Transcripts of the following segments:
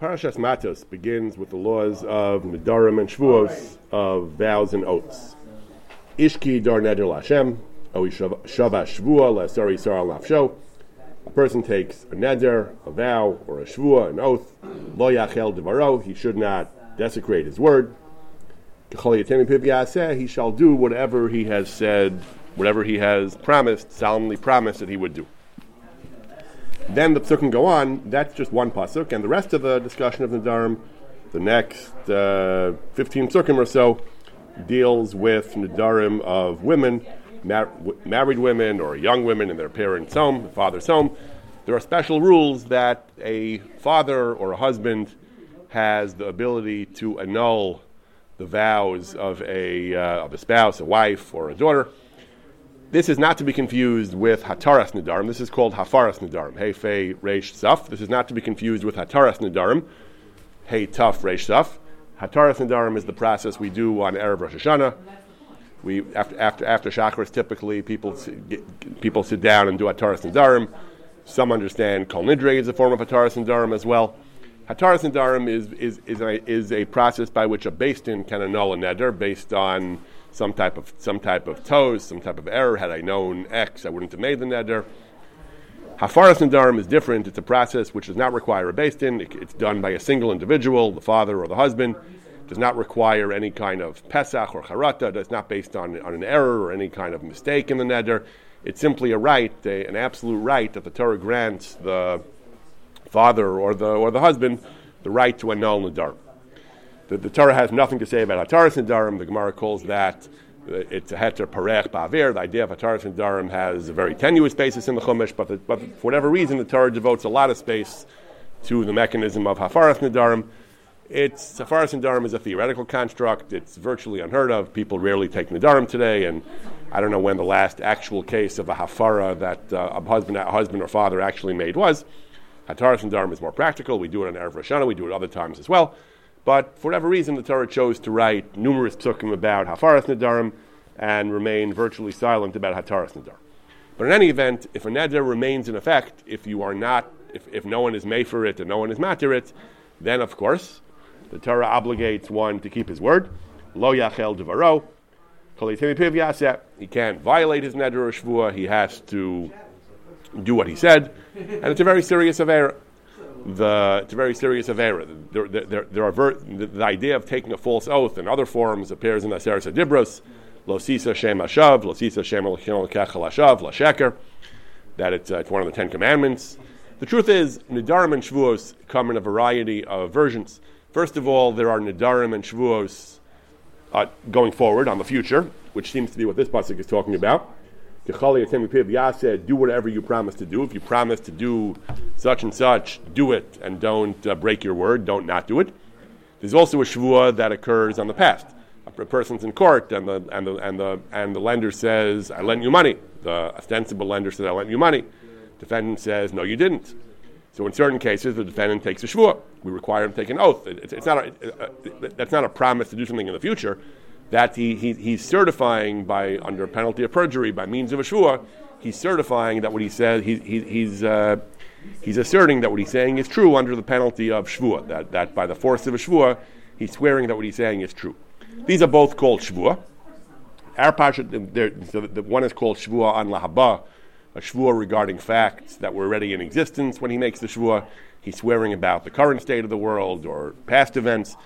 Parashas Matos begins with the laws of Nedarim and Shvuos, of vows and oaths. Ishki dar neder lashem, o shava shvua lasari sar nafsho. A person takes a neder, a vow, or a shvua, an oath. Lo yachel devaro, he should not desecrate his word. He shall do whatever he has said, whatever he has promised, solemnly promised that he would do. Then the psukim go on. That's just one pasuk, and the rest of the discussion of the Nadarim, the next uh, 15 psukim or so, deals with Nadarim of women, mar- w- married women or young women in their parents' home, the father's home. There are special rules that a father or a husband has the ability to annul the vows of a, uh, of a spouse, a wife, or a daughter. This is not to be confused with Hataras Nidarim. This is called Hafaras Nidarim. Hey Fe Reish Saf. This is not to be confused with Hataras Nidarim. Hey Tuf Reish Saf. Hataras Nidarim is the process we do on Erev Rosh Hashanah. We after after after Shacharis, typically people get, people sit down and do Hataras Nidarim. Some understand Kol Nidre is a form of Hataras Nidarim as well. Hataras Nidarim is is is a, is a process by which a Din can annul a neder based on some type of some type of toes, some type of error. Had I known X, I wouldn't have made the neder. Hafaras Nadarim is different. It's a process which does not require a beis din. It, it's done by a single individual, the father or the husband. It does not require any kind of pesach or charata. It's not based on, on an error or any kind of mistake in the neder. It's simply a right, a, an absolute right that the Torah grants the father or the or the husband the right to annul nadarim. The, the Torah has nothing to say about Hataras Nidarim. The Gemara calls that it's a heter parech ba'avir. The idea of Hataras Nidarim has a very tenuous basis in the Chumash, but, the, but for whatever reason, the Torah devotes a lot of space to the mechanism of Hafaras Nidarim. It's Hafaras Nidarim is a theoretical construct. It's virtually unheard of. People rarely take Nidarim today, and I don't know when the last actual case of a Hafara that uh, a husband, a husband or father actually made was. Hataras Nidarim is more practical. We do it on Erev Rosh Hashanah. We do it other times as well. But for whatever reason, the Torah chose to write numerous psukim about Hafaras Nadarim and remain virtually silent about Hataras Nadarim. But in any event, if a neder remains in effect, if you are not, if, if no one is made for it and no one is matir it, then of course the Torah obligates one to keep his word. Lo yachel devaro. He can't violate his neder or shvua. He has to do what he said, and it's a very serious affair the, it's a very serious avera. There, there, there are ver- the, the, idea of taking a false oath in other forms appears in the Aseres Adibros, Losisa Shem Hashav, Losisa Shem Hashav, Lasheker, that it's, uh, it's one of the Ten Commandments. The truth is, Nidarim and Shavuos come in a variety of versions. First of all, there are Nidarim and Shavuos uh, going forward on the future, which seems to be what this pasuk is talking about do whatever you promise to do. If you promise to do such and such, do it and don't uh, break your word, don't not do it. There's also a shvua that occurs on the past. A person's in court and the, and the, and the, and the lender says, I lent you money. The ostensible lender says, I lent you money. Defendant says, no, you didn't. So in certain cases, the defendant takes a shvua. We require him to take an oath. It's, it's not a, uh, that's not a promise to do something in the future that he, he, he's certifying by under penalty of perjury by means of a shua, he's certifying that what he says he, he, he's uh, he's asserting that what he's saying is true under the penalty of shvua. That that by the force of a shvua, he's swearing that what he's saying is true. These are both called shvua. Our pasha, the one is called shvua on lahaba, a shvua regarding facts that were already in existence when he makes the shvua. He's swearing about the current state of the world or past events.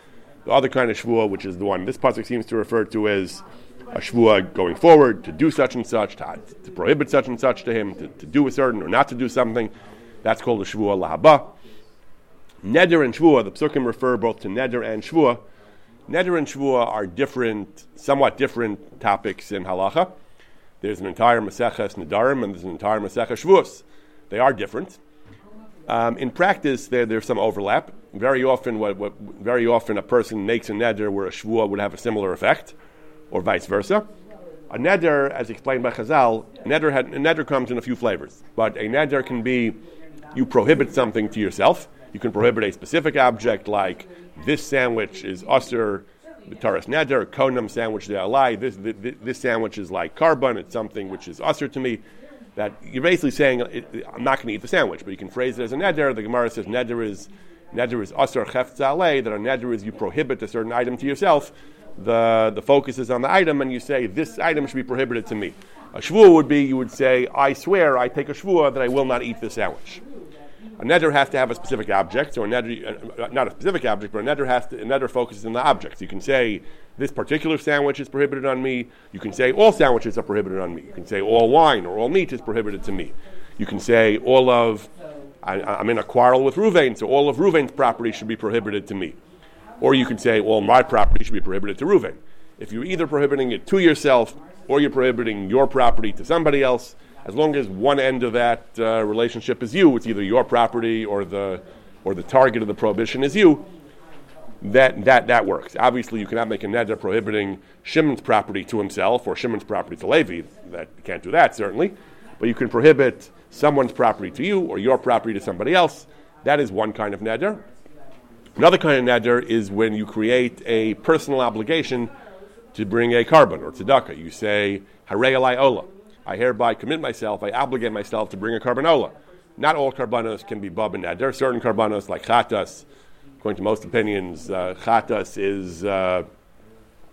The other kind of shvua, which is the one this pasuk seems to refer to as a shvua going forward to do such and such, to, to prohibit such and such to him, to, to, do a certain or not to do something, that's called a shvua lahaba. Neder and shvua, the psukim refer both to neder and shvua. Neder and shvua are different, somewhat different topics in halacha. There's an entire Maseches Nedarim and there's an entire Maseches Shvuos. They are different. Um, in practice, there, there's some overlap. Very often, what, what, very often a person makes a neder where a shvuah would have a similar effect, or vice versa. A neder, as explained by Chazal, neder, had, neder comes in a few flavors. But a neder can be you prohibit something to yourself. You can prohibit a specific object, like this sandwich is usher, taras neder, konam sandwich de alai. This, this, this sandwich is like korban. It's something which is usher to me that you're basically saying, I'm not going to eat the sandwich, but you can phrase it as a neder. The Gemara says neder is neder is asar cheftzale, that a neder is you prohibit a certain item to yourself, the, the focus is on the item and you say, this item should be prohibited to me. A shvua would be, you would say, I swear, I take a shvua that I will not eat this sandwich. A neder has to have a specific object, or a neder, uh, not a specific object, but a neder has to, a neder focuses on the object. You can say, this particular sandwich is prohibited on me. You can say, all sandwiches are prohibited on me. You can say, all wine or all meat is prohibited to me. You can say, all of, I, am in a quarrel with Ruvain, so all of Ruvain's property should be prohibited to me. Or you can say, well, my property should be prohibited to Reuven. If you're either prohibiting it to yourself or you're prohibiting your property to somebody else, as long as one end of that uh, relationship is you, it's either your property or the, or the target of the prohibition is you, that, that, that works. Obviously, you cannot make a neder prohibiting Shimon's property to himself or Shimon's property to Levi. That, you can't do that, certainly. But you can prohibit someone's property to you or your property to somebody else. That is one kind of neder. Another kind of neder is when you create a personal obligation to bring a korban or tzedakah. You say, Harei alai ola. I hereby commit myself, I obligate myself to bring a ola. Not all korbanos can be bab and neder. Certain korbanos, like chatas, according to most opinions, uh, chatas is uh,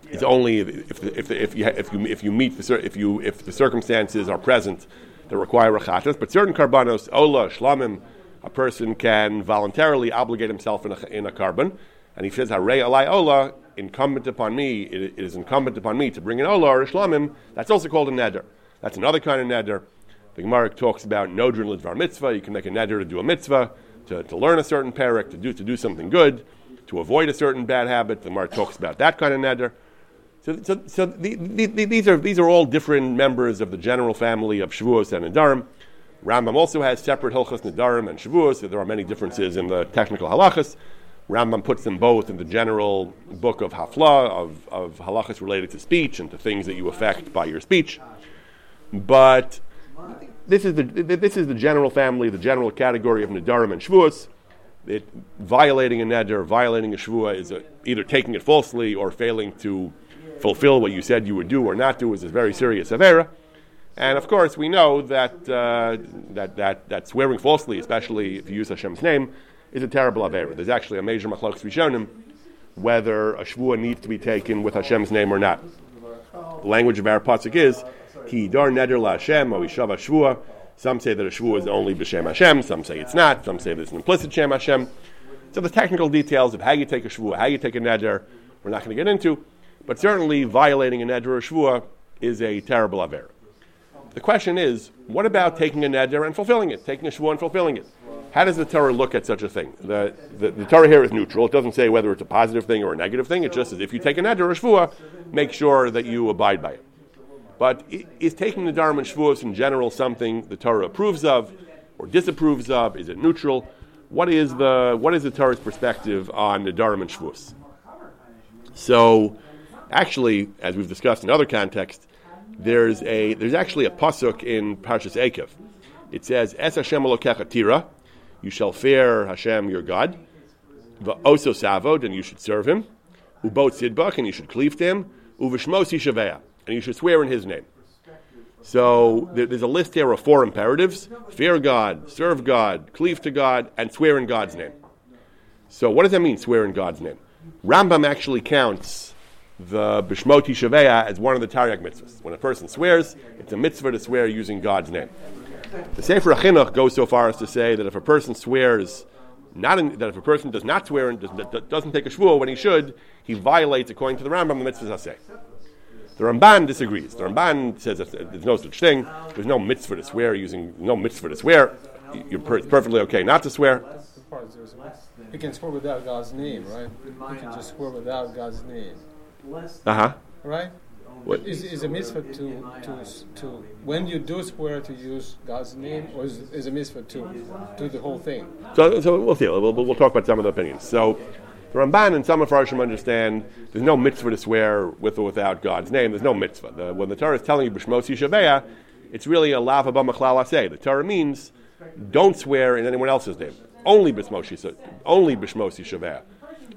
is only if, if, if, you, if, you, if you meet the, if you if the circumstances are present that require a chatas. But certain karbanos, ola, shlamim, a person can voluntarily obligate himself in a, in a korban. And he says, Harei alai ola, incumbent upon me, it, it is incumbent upon me to bring an ola or a shlamim. That's also called a neder. That's another kind of neder. The Gemara talks about nodrin lidvar mitzvah. You can make a neder to do a mitzvah, to, to learn a certain parak, to do, to do something good, to avoid a certain bad habit. The Gemara talks about that kind of neder. So, so, so the, the, the, these, are, these are all different members of the general family of Shavuos and Nedarim. Rambam also has separate Hilchas Nedarim and Shavuos, so there are many differences in the technical halachas. Rambam puts them both in the general book of Hafla, of, of halachas related to speech and to things that you affect by your speech. But this is the, this is the general family, the general category of Nedarim and Shavuos. It, violating a neder, violating a shvua is a, either taking it falsely or failing to fulfill what you said you would do or not do is a very serious avera. And of course, we know that, uh, that, that, that swearing falsely, especially if you use Hashem's name, is a terrible avera. There's actually a major machlokes rishonim whether a shvuah needs to be taken with Hashem's name or not. The language of our pasuk is ki dar neder la Hashem or ishava shvuah. Some say that a shvuah is only b'shem Hashem. Some say it's not. Some say there's an implicit shem Hashem. So the technical details of how you take a shvuah, how you take a neder, we're not going to get into. But certainly, violating a neder or shvuah is a terrible avera. The question is, what about taking a neder and fulfilling it, taking a shvuah and fulfilling it? How does the Torah look at such a thing? The, the, the, Torah here is neutral. It doesn't say whether it's a positive thing or a negative thing. It just says if you take a neder or a shvuah, make sure that you abide by it. But is taking nedarim and shvuahs in general something the Torah approves of or disapproves of? Is it neutral? What is the what is the Torah's perspective on nedarim and shvuahs? So, actually, as we've discussed in other contexts, there's a there's actually a pasuk in Parshas Ekev. It says, "Es Hashem tira, you shall fear Hashem your God. V'oso savod, and you should serve Him. Ubot sidbach, and you should cleave to Him. Uvishmos yishavea, and you should swear in His name." So there's a list here of four imperatives: fear God, serve God, cleave to God, and swear in God's name. So what does that mean? Swear in God's name. Rambam actually counts the Bishmoti Shaveya as one of the Taryag mitzvahs. When a person swears, it's a mitzvah to swear using God's name. The Sefer Achinuch goes so far as to say that if a person swears, not in, that if a person does not swear and does, doesn't take a shvuah when he should, he violates, according to the Rambam, the mitzvahs say. The Ramban disagrees. The Ramban says that there's no such thing. There's no mitzvah to swear using no mitzvah to swear. You're per- perfectly okay not to swear. You can swear without God's name, right? You can just swear without God's name. Uh huh. Right? What? Is, is a mitzvah to, to, to, when you do swear to use God's name, or is, is a mitzvah to do the whole thing? So, so we'll see. We'll, we'll talk about some of the opinions. So, the Ramban and some of Farshim understand there's no mitzvah to swear with or without God's name. There's no mitzvah. The, when the Torah is telling you B'shmos Yishaveya, it's really a lava b'machlal aseh. The Torah means don't swear in anyone else's name. Only B'shmos only B'shmos Yishaveya.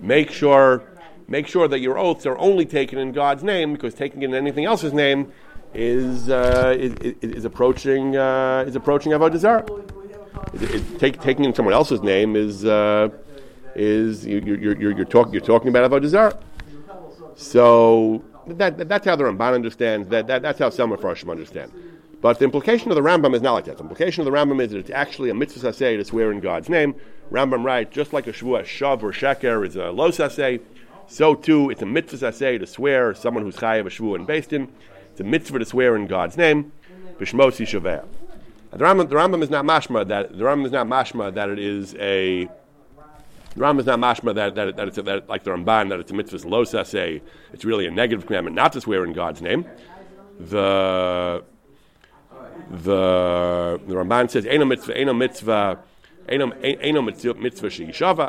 Make sure make sure that your oaths are only taken in God's name, because taking it in anything else's name is uh, is, is, approaching uh, is approaching avodah zarah. Taking in someone else's name is uh, is you, you're, you're, you're, talk, you're talking about avodah zarah. So that, that's how the Ramban understands. That, that that's how some Mepharshim understand. But the implication of the Rambam is not like that. The implication of the Rambam is that it's actually a mitzvah saseh to swear in God's name. Rambam writes, just like a shvua shav or sheker is a lo saseh, so too it's a mitzvah I say to swear someone who's chayav a shvua in Din. It's a mitzvah to swear in God's name. Bishmosi shaveh. The Rambam, the Rambam is not mashma that the Rambam is not mashma that it is a the Rambam is not mashma that, that, that it's a, that, like the Ramban that it's a mitzvah lo saseh. It's really a negative commandment not to swear in God's name. The the the Ramban says eno mitzvah eno mitzvah eno mitzvah.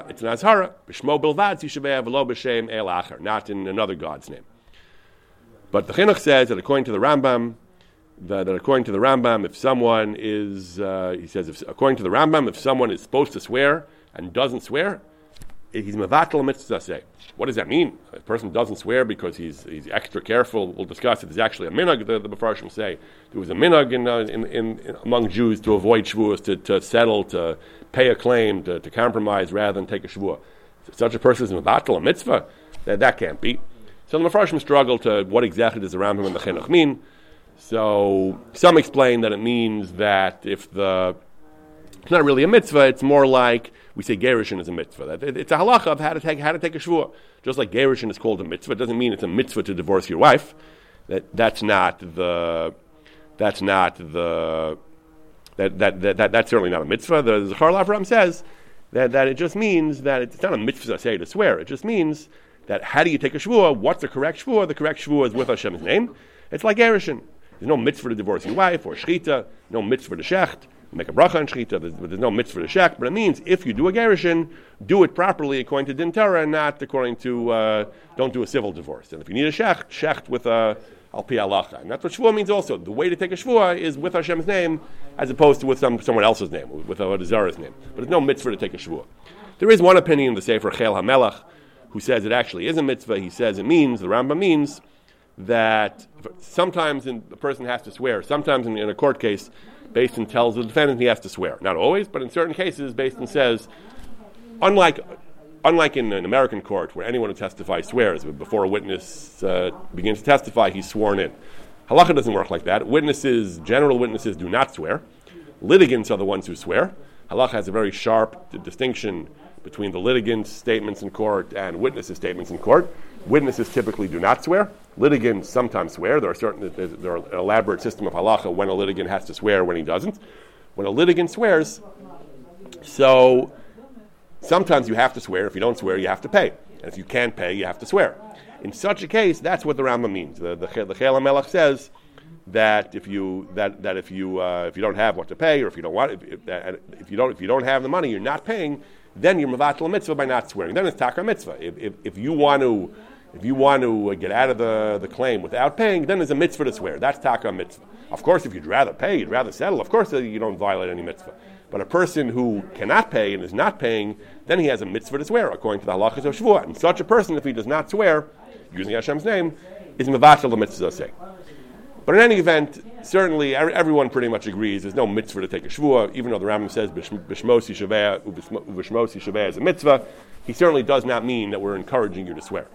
It's an azhara b'shmo bilvad yishaveh v'lo b'shem el acher, not in another God's name. But the Chinuch says that according to the Rambam, that, that according to the Rambam, if someone is, uh, he says, if, according to the Rambam, if someone is supposed to swear and doesn't swear, he's mevatel mitzvah. What does that mean? A person doesn't swear because he's, he's extra careful. We'll discuss it. There's actually a minhag, the, the Mepharshim say. There was a minhag in, uh, in, in, in, among Jews to avoid shvuas, to, to settle, to pay a claim, to, to compromise rather than take a shvuah. Such a person is mevatel a mitzvah, that, that can't be. So the Mepharshim struggle to what exactly does the Rambam and the Chinuch mean. So some explain that it means that if the it's not really a mitzvah, it's more like we say gerushin is a mitzvah. That it's a halacha of how to take how to take a shvuah. Just like gerushin is called a mitzvah, it doesn't mean it's a mitzvah to divorce your wife. That that's not the that's not the that, that, that, that that's certainly not a mitzvah. The Zachar Lavram says that, that it just means that it's not a mitzvah say to swear. It just means that how do you take a shvuah? What's the correct shvuah? The correct shvuah is with Hashem's name. It's like gerushin. There's no mitzvah to divorce your wife or shchita, no mitzvah to shecht make a bracha on shechita. There's, there's, no mitzvah to shech, but it means if you do a gerushin, do it properly according to din and not according to uh, don't do a civil divorce. And if you need a shecht, shecht with a al pi halacha. And that's what shvuah means also. The way to take a shvuah is with Hashem's name as opposed to with some, someone else's name, with a Zara's name. But there's no mitzvah to take a shvuah. There is one opinion in the Sefer Chel HaMelech who says it actually is a mitzvah. He says it means, the Rambam means, that sometimes in, a person has to swear. Sometimes in, in a court case, Beis Din tells the defendant he has to swear. Not always, but in certain cases, Beis Din says, unlike unlike in an American court where anyone who testifies swears, but before a witness uh, begins to testify, he's sworn in. Halacha doesn't work like that. Witnesses, general witnesses, do not swear. Litigants are the ones who swear. Halacha has a very sharp distinction between the litigant's statements in court and witnesses' statements in court. Witnesses typically do not swear. Litigants sometimes swear. There are certain there are an elaborate system of halacha when a litigant has to swear when he doesn't. When a litigant swears, so sometimes you have to swear. If you don't swear, you have to pay. And if you can't pay, you have to swear. In such a case, that's what the Rambam means. The the, the Melech says that if you that, that if you uh, if you don't have what to pay, or if you don't want if, if, if, you don't if you don't have the money, you're not paying. Then you're mevatel mitzvah by not swearing. Then it's taka mitzvah. If, if, if you want to if you want to uh, get out of the, the claim without paying, then there's a mitzvah to swear. That's taka mitzvah. Of course, if you'd rather pay, you'd rather settle, of course uh, you don't violate any mitzvah. But a person who cannot pay and is not paying, then he has a mitzvah to swear, according to the halachas of Shavuot. And such a person, if he does not swear, using Hashem's name, is mevatel the mitzvah say. But in any event, certainly everyone pretty much agrees there's no mitzvah to take a shvuah, even though the Rambam says bishmosi shaveh is a mitzvah. He certainly does not mean that we're encouraging you to swear.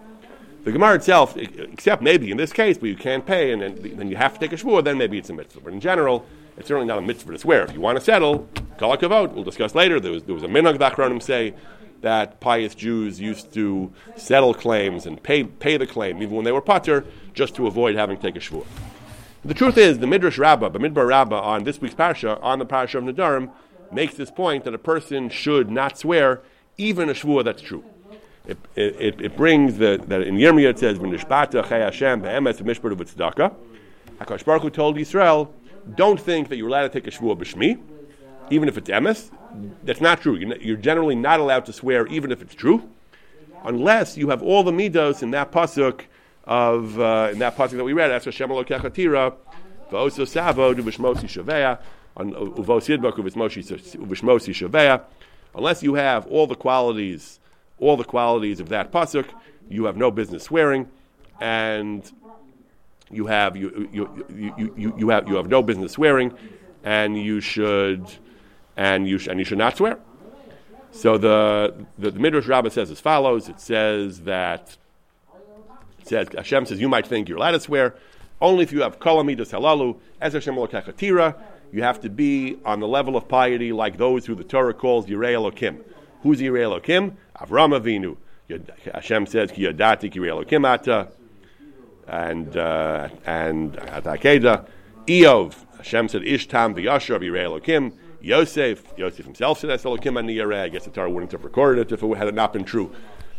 The Gemara itself, except maybe in this case, but you can't pay and then, then you have to take a shvuah, then maybe it's a mitzvah. But in general, it's certainly not a mitzvah to swear. If you want to settle, kol vote. We'll discuss later. There was, there was a minhag the say that pious Jews used to settle claims and pay, pay the claim, even when they were pater, just to avoid having to take a shvuah. The truth is, the Midrash Rabbah, the Midbar Rabbah, on this week's parsha, on the parsha of Nadarim, makes this point that a person should not swear even a shvuah that's true it, it, it brings the, that in Yirmiyah it says, "V'nishbata chay Hashem be'emes v'mishpar v'tzedakah." Hakadosh Baruch Hu told Israel, "Don't think that you're allowed to take a shvuah b'shmi, even if it's emes. That's not true. You're, you're, generally not allowed to swear, even if it's true, unless you have all the midos in that pasuk of uh, in that pasuk that we read. That's Hashem Elokechatira v'oso savo v'shmosi shavea uvos yidbak uv'shmosi shavea. Unless you have all the qualities." all the qualities of that pasuk, you have no business swearing, and you have you, you, you, you, you have you have no business swearing, and you should and you sh- and you should not swear. So the, the, the Midrash Rabbah says as follows. It says that it says Hashem says you might think you're allowed to swear only if you have kolamidas halalu as Hashem lokachatira. You have to be on the level of piety like those who the Torah calls Yirei Elokim. Who's Yirei Elokim? Avram Avinu. Hashem says Ki Yadati Yirei Elokim Ata and uh, and Atakeda. Iyov. Hashem said Ishtam v'Yashar v'Yirei Elokim. Yosef, Yosef himself said that's Elokim Aniyareh. I guess the Torah wouldn't have recorded it if it had not been true.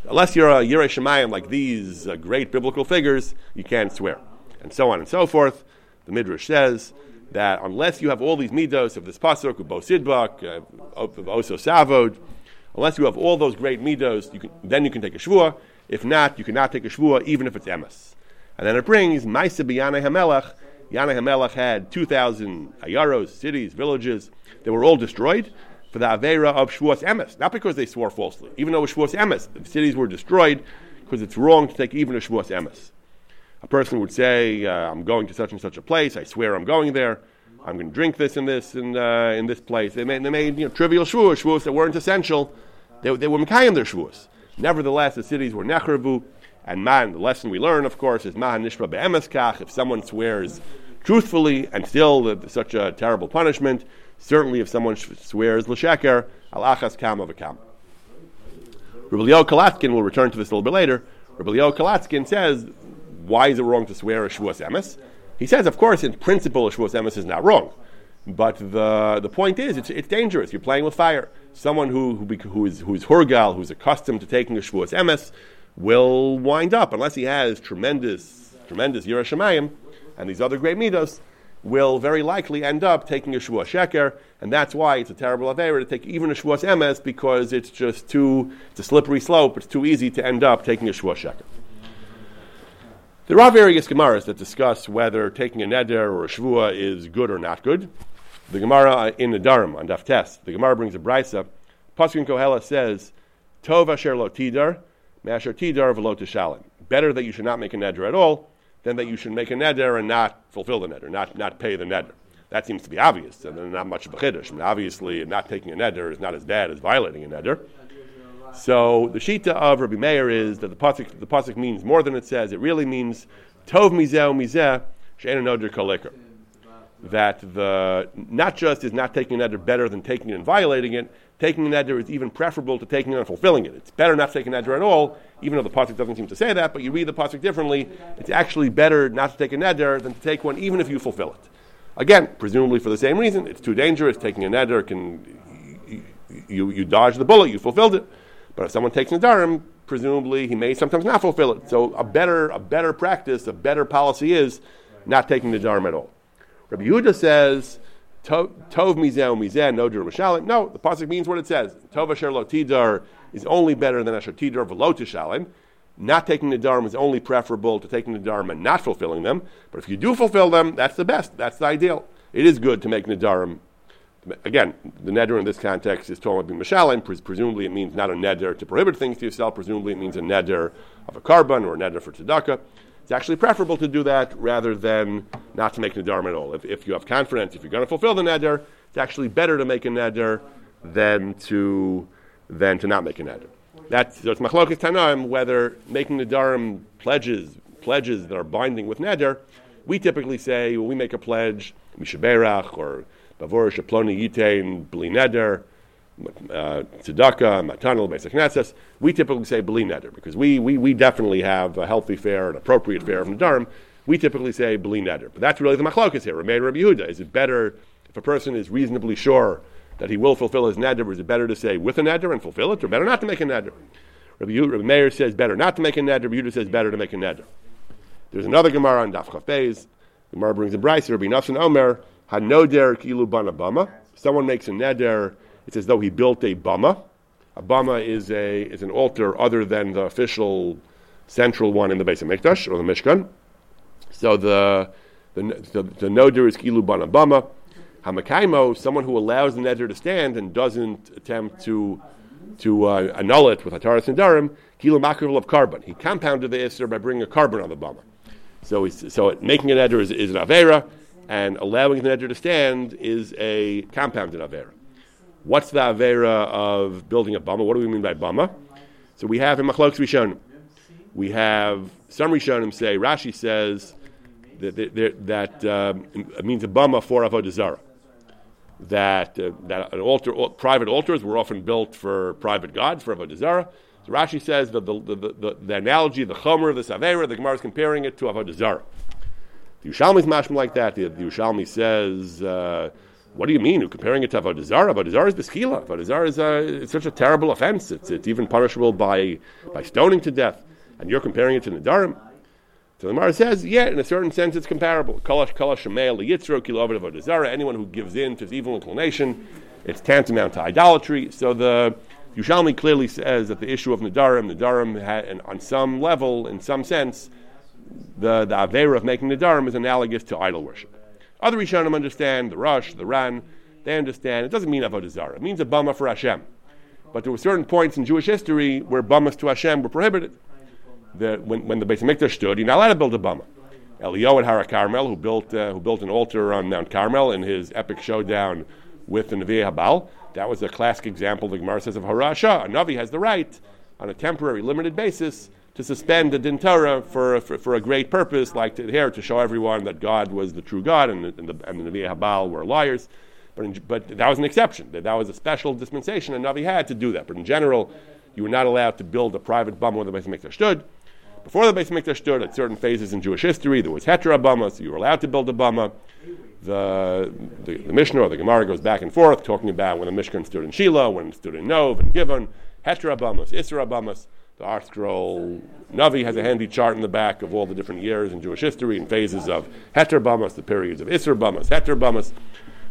Unless you're a Yirei Shemayim like these uh, great biblical figures, you can't swear. And so on and so forth. The Midrash says that unless you have all these midos of this pasuk, of Bosidbak, uh, of Oso Savod, unless you have all those great midos, you can, then you can take a shvua. If not, you cannot take a shvua, even if it's emes. And then it brings Maisa B'Yanei Hamelech. Hamelech had 2,000 ayaros, cities, villages. They were all destroyed for the Avera of Shavuos Emes, not because they swore falsely. Even though it was Shavuos Emes, the cities were destroyed because it's wrong to take even a Shavuos Emes. A person would say, uh, I'm going to such and such a place, I swear I'm going there, I'm going to drink this and this in, uh, in this place. They made, they made you know, trivial Shavuos, Shavuos that weren't essential. They, they were Mekayim their Shavuos. Nevertheless, the cities were Nechravu, and man, the lesson we learn, of course, is Mahan Nishra Be'emeskach, if someone swears truthfully and still such a terrible punishment, certainly if someone swears l'sheker, alachas kam of a kam. Rabbi Leo Kalatskin will return to this a little bit later. Rabbi Leo Kalatskin says, why is it wrong to swear a shvuas emes? He says, of course, in principle, a shvuas emes is not wrong. But the, the point is, it's, it's dangerous. You're playing with fire. Someone who, who, who is, who's hurgal, who's accustomed to taking a shvuas emes, will wind up, unless he has tremendous, tremendous Yiras Shamayim and these other great midos, will very likely end up taking a Shavuos Sheker, and that's why it's a terrible Avera to take even a Shavuos Emes because it's just too, it's a slippery slope, it's too easy to end up taking a Shavuos Sheker. There are various Gemaras that discuss whether taking a Neder or a Shavua is good or not good. The Gemara in Nedarim on Daf Tes, the Gemara brings a Brisa. Pasuk Kohela says, Tov asher lo tidar, masher tidar v'lo tishalim. Better that you should not make a Neder at all than that you should make a neder and not fulfill the neder, not, not pay the neder. That seems to be obvious, and then not much of a chiddush. I mean, obviously, not taking a neder is not as bad as violating a neder. So the shita of Rabbi Meir is that the pasuk the pasuk means more than it says. It really means tov mizeh mizeh she'en neder koliker. That the not just is not taking a neder better than taking it and violating it. Taking a neder is even preferable to taking it and fulfilling it. It's better not to take a neder at all, even though the pasuk doesn't seem to say that. But you read the pasuk differently. It's actually better not to take a neder than to take one, even if you fulfill it. Again, presumably for the same reason. It's too dangerous. Taking a neder can you, you, dodge the bullet. You fulfilled it. But if someone takes Nadarim, presumably he may sometimes not fulfill it. So a better, a better practice, a better policy is not taking Nadarim at all. Rabbi Yehuda says, Tov mizeh mizeh no dir No, the pasuk means what it says. Tov asher lo tidar is only better than asher tidar v'lo tishalim. Not taking nedarim is only preferable to taking nedarim and not fulfilling them. But if you do fulfill them, that's the best. That's the ideal. It is good to make nadarim Again, the neder in this context is talking about mishalim. Pres- presumably, it means not a neder to prohibit things to yourself. Presumably, it means a neder of a korban or a neder for tzedakah. It's actually preferable to do that rather than not to make neder at all. If, if you have confidence, if you're going to fulfill the neder, it's actually better to make a neder than to than to not make a neder. That's so it's machlokas tanaim whether making nedarim pledges pledges that are binding with neder. We typically say when we make a pledge, mishaberach or Bavor Shaploni Yitain Bli Neder, uh, Tzedakah, Matanel, Beis We typically say Bli Neder because we, we, we definitely have a healthy fare, an appropriate fare from the Durham. We typically say Bli Neder. But that's really the machlokas here. Rameh Rabbi Yehuda. Is it better if a person is reasonably sure that he will fulfill his neder, Or is it better to say with a neder and fulfill it, or better not to make a neder? Rabbi, Yehuda, Rabbi Meir says better not to make a neder. Rabbi Yehuda says better to make a neder. There's another Gemara on Daf Chaf Beis. Gemara brings a Braisa. Rabbi Nassan Omer Hanoder kilu bana bama. Someone makes a neder. It's as though he built a bama. A bama is a is an altar other than the official central one in the base of Mikdash or the Mishkan. So the the the, the noder is kilu bana bama. Hamakaimo, someone who allows the neder to stand and doesn't attempt to to uh, annul it with hataras and darim, kilo of korban. He compounded the isser by bringing a korban on the bama. So, so making a neder is, is an avera and allowing the neder to stand is a compounded avera. What's the Avera of building a Bama? What do we mean by Bama? So we have in Machlokes Rishonim. We have some Rishonim say, Rashi says that, that, that um, means a Bama for Avodah Zarah. That, uh, that an altar, private altars were often built for private gods, for Avodah Zarah. So Rashi says that the, the, the, the, analogy, the Chomer of the Savera, the Gemara is comparing it to Avodah Zarah. The Yerushalmi is like that. The, the says, uh, what do you mean? You're comparing it to Avodah Zarah? Avodah Zarah is Beskila. Avodah Zarah is uh, it's such a terrible offense. It's, it's even punishable by, by stoning to death. And you're comparing it to Nadarim? So the Gemara says, yeah, in a certain sense it's comparable. Kalash kalash shemeil liyitzro kilovet Avodah Zarah. Anyone who gives in to his evil inclination, it's tantamount to idolatry. So the Yerushalmi clearly says that the issue of Nadarim, Nadarim had, and on some level, in some sense, the, the Avera of making Nadarim is analogous to idol worship. Other Rishonim understand, the Rosh, the Ran, they understand, it doesn't mean Avodah Zarah, it means a Bama for Hashem. But there were certain points in Jewish history where Bamas to Hashem were prohibited. The, when, when the Beis Hamikdash stood, you're not allowed to build a Bama. Elio at Hara Carmel, who built, uh, who built an altar on Mount Carmel in his epic showdown with the Nevi Habal, that was a classic example, the Gemara says, of Harasha. A Navi has the right, on a temporary, limited basis, to suspend the Din for, for, for, a great purpose, like to, here to show everyone that God was the true God and, and the, and the Nevi Habal were liars. But, in, but that was an exception. That, that was a special dispensation, and Navi had to do that. But in general, you were not allowed to build a private bama where the Beis Hamikdash stood. Before the Beis Hamikdash stood, at certain phases in Jewish history, there was heter bama, so you were allowed to build a bama. The, the, the Mishnah or the Gemara goes back and forth, talking about when the Mishkan stood in Shiloh, when it stood in Nov and Givon, heter bamas, isra bamas. The ArtScroll Navi has a handy chart in the back of all the different years in Jewish history and phases of Heter Bamas, the periods of Isser Bamas, Heter Bamas.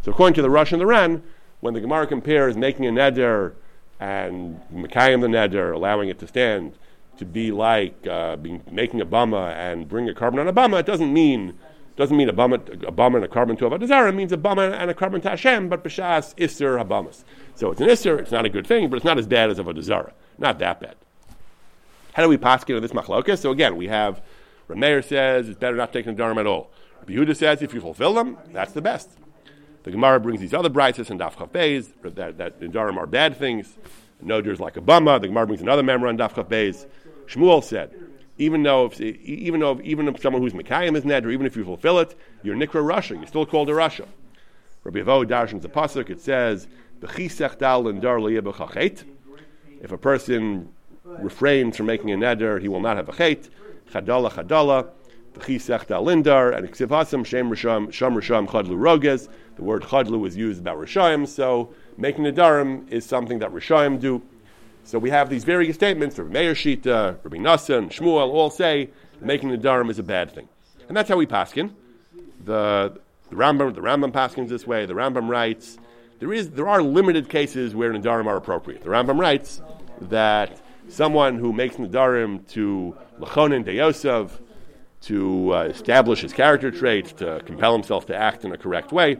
So according to the Rosh and the Ran, when the Gemara compares making a neder and Mekayim the neder, allowing it to stand, to be like uh, being, making a bama and bring a korban on a bama, it doesn't mean doesn't mean a bama, a bama and a korban to a Zarah. It means a bama and a korban to Hashem, but b'shas isser habamas. So it's an isser. It's not a good thing, but it's not as bad as a Zarah. Not that bad. How do we pass into this machlokas? So again, we have Rameir says it's better not taking nedarim at all. Yehuda says if you fulfill them, that's the best. The Gemara brings these other brights and Daf Chaf that, that in Dharma are bad things. No, there's like a bumma. The Gemara brings another member on Daf Chaf Shmuel said, even though if, even though even if someone who's Mekayim is Ned, or even if you fulfill it, you're Nikra rasha. You're still called a rasha. Rabbi Avo Darshan's a pasuk. It says, If a person refrains from making a neder, he will not have a chait. Chadala chadala, v'chisech lindar, and ksivasam shem risham sham risham chadlu roges. The word chadlu is used about rishayim, so making a darim is something that rishayim do. So we have these various statements. Rabbi Meir Shita, Rabbi Nassan, Shmuel all say making the darim is a bad thing, and that's how we paskin. The, the Rambam, the Rambam paskins this way. The Rambam writes there is there are limited cases where nadarim are appropriate. The Rambam writes that someone who makes Nadarim to Lachonin de Yosef, to uh, establish his character traits, to compel himself to act in a correct way,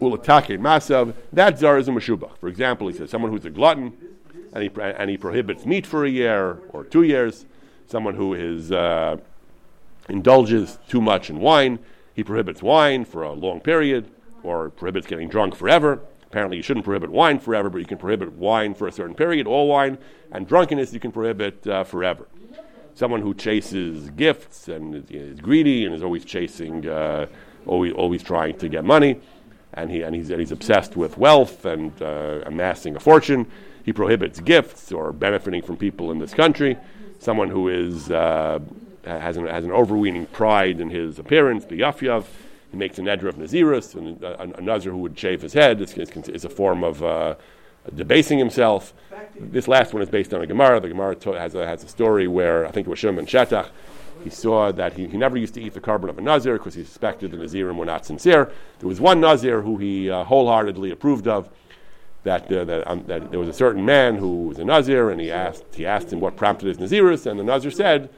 Ulatake Masav, that Zar is a Meshubach. For example, he says someone who's a glutton and he, and he prohibits meat for a year or two years, someone who is, uh, indulges too much in wine, he prohibits wine for a long period or prohibits getting drunk forever. Apparently, you shouldn't prohibit wine forever, but you can prohibit wine for a certain period, all wine, and drunkenness you can prohibit uh, forever. Someone who chases gifts and is, is greedy and is always chasing, uh, always, always trying to get money, and, he, and, he's, and he's obsessed with wealth and uh, amassing a fortune. He prohibits gifts or benefiting from people in this country. Someone who is, uh, has, an, has an overweening pride in his appearance, the yafyav he makes a neder of Nazirus, and a, a, Nazir who would shave his head is, a form of uh, debasing himself. This last one is based on a Gemara. The Gemara to, has, a, has a story where I think it was Shimon Shetach. He saw that he, he never used to eat the korban of a Nazir because he suspected the Nazirim were not sincere. There was one Nazir who he uh, wholeheartedly approved of. That, uh, that, um, that, there was a certain man who was a Nazir, and he asked, he asked him what prompted his Nazirus, and the Nazir said,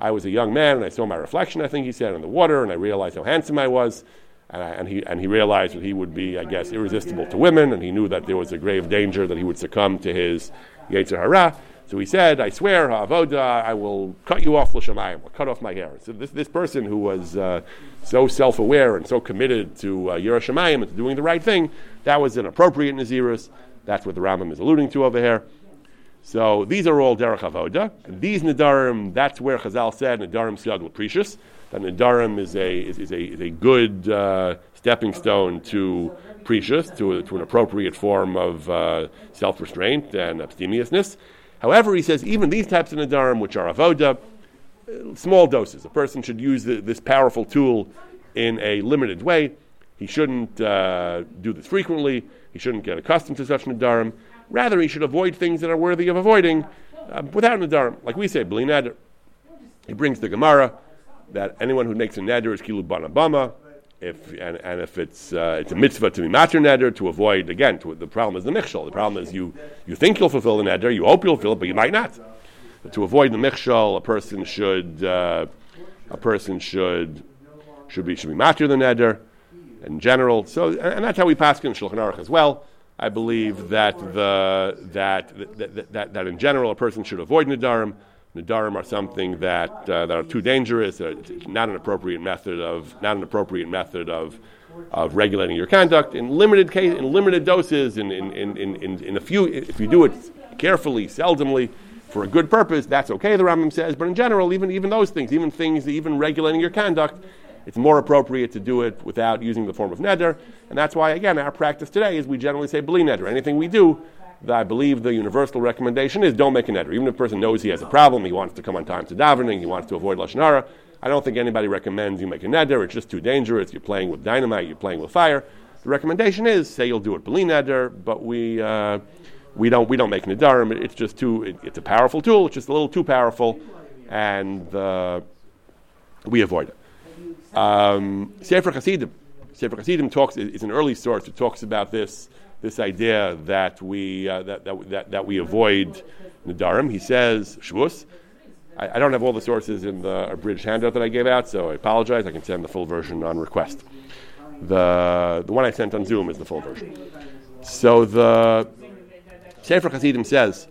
I was a young man and I saw my reflection, I think he said, in the water, and I realized how handsome I was. And, I, and, he, and he realized that he would be, I guess, irresistible to women, and he knew that there was a grave danger that he would succumb to his Yetzer Hara. So he said, I swear, Avoda, I will cut you off l'shamayim, I'll cut off my hair. So this, this person who was uh, so self-aware and so committed to uh, Yiras Shamayim and to doing the right thing, that was an appropriate Nazirus. That's what the Rambam is alluding to over here. So these are all derech avoda. These nadarim, that's where Chazal said nadarim siag precious. That nadarim is a is, is, a is a good uh, stepping stone to precious, to, to an appropriate form of uh, self restraint and abstemiousness. However, he says even these types of nadarim, which are avoda, uh, small doses. A person should use the, this powerful tool in a limited way. He shouldn't uh, do this frequently. He shouldn't get accustomed to such nadarim. Rather, he should avoid things that are worthy of avoiding uh, without nadarim. Like we say, bli neder. He brings the Gemara that anyone who makes a neder is kilu banabama. If and, and if it's uh, it's a mitzvah to be matter neder to avoid again to, the problem is the michshol. The problem is you you think you'll fulfill the neder, you hope you'll fulfill it, but you might not. But to avoid the michshol, a person should uh, a person should should be should be matter the neder in general. So and that's how we pass in Shulchan Aruch as well. I believe that the that that, that, that in general a person should avoid nadarim. Nadarim are something that uh, that are too dangerous. It's not an appropriate method of not an appropriate method of of regulating your conduct in limited case in limited doses in in, in, in, in a few if you do it carefully seldomly for a good purpose that's okay the Rambam says but in general even even those things even things even regulating your conduct it's more appropriate to do it without using the form of neder. And that's why, again, our practice today is we generally say bli neder. Anything we do, I believe the universal recommendation is don't make a neder. Even if a person knows he has a problem, he wants to come on time to davening, he wants to avoid lashon hara. I don't think anybody recommends you make a neder. It's just too dangerous. You're playing with dynamite. You're playing with fire. The recommendation is say you'll do it bli neder, but we uh, we don't we don't make nedarim. It's just too. It, it's a powerful tool. It's just a little too powerful, and uh, we avoid it. Um, Sefer Chassidim. Sefer Chassidim talks is an early source. It talks about this this idea that we uh, that, that, that, that we avoid Nadarim. He says Shavuos. I, I, don't have all the sources in the abridged handout that I gave out, so I apologize. I can send the full version on request. The the one I sent on Zoom is the full version. So the Sefer Chassidim says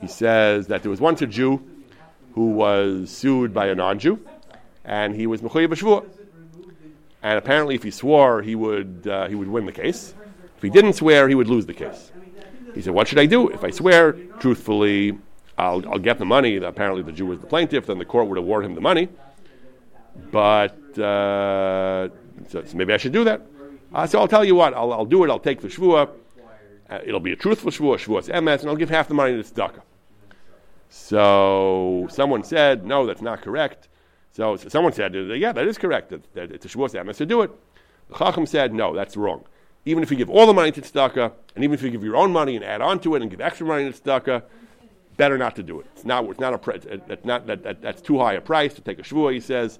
he says that there was once a Jew who was sued by a non-Jew, and he was mechuyev b'shvuah. And apparently, if he swore, he would, uh, he would win the case. If he didn't swear, he would lose the case. He said, What should I do? If I swear truthfully, I'll, I'll get the money. Apparently, the Jew was the plaintiff, then the court would award him the money. But uh, so, maybe I should do that. Uh, so I'll tell you what, I'll, I'll do it. I'll take the shvuah. Uh, it'll be a truthful shvuah, shvuah's emes, and I'll give half the money to the tzedakah. So someone said, no, that's not correct. So, so someone said, yeah, that is correct. That, that it's a Shavuos Emes to do it. The Chacham said, no, that's wrong. Even if you give all the money to tzedakah, and even if you give your own money and add on to it and give extra money to tzedakah, better not to do it. It's not. It's not a. Not that, that, That's too high a price to take a shvuah. He says,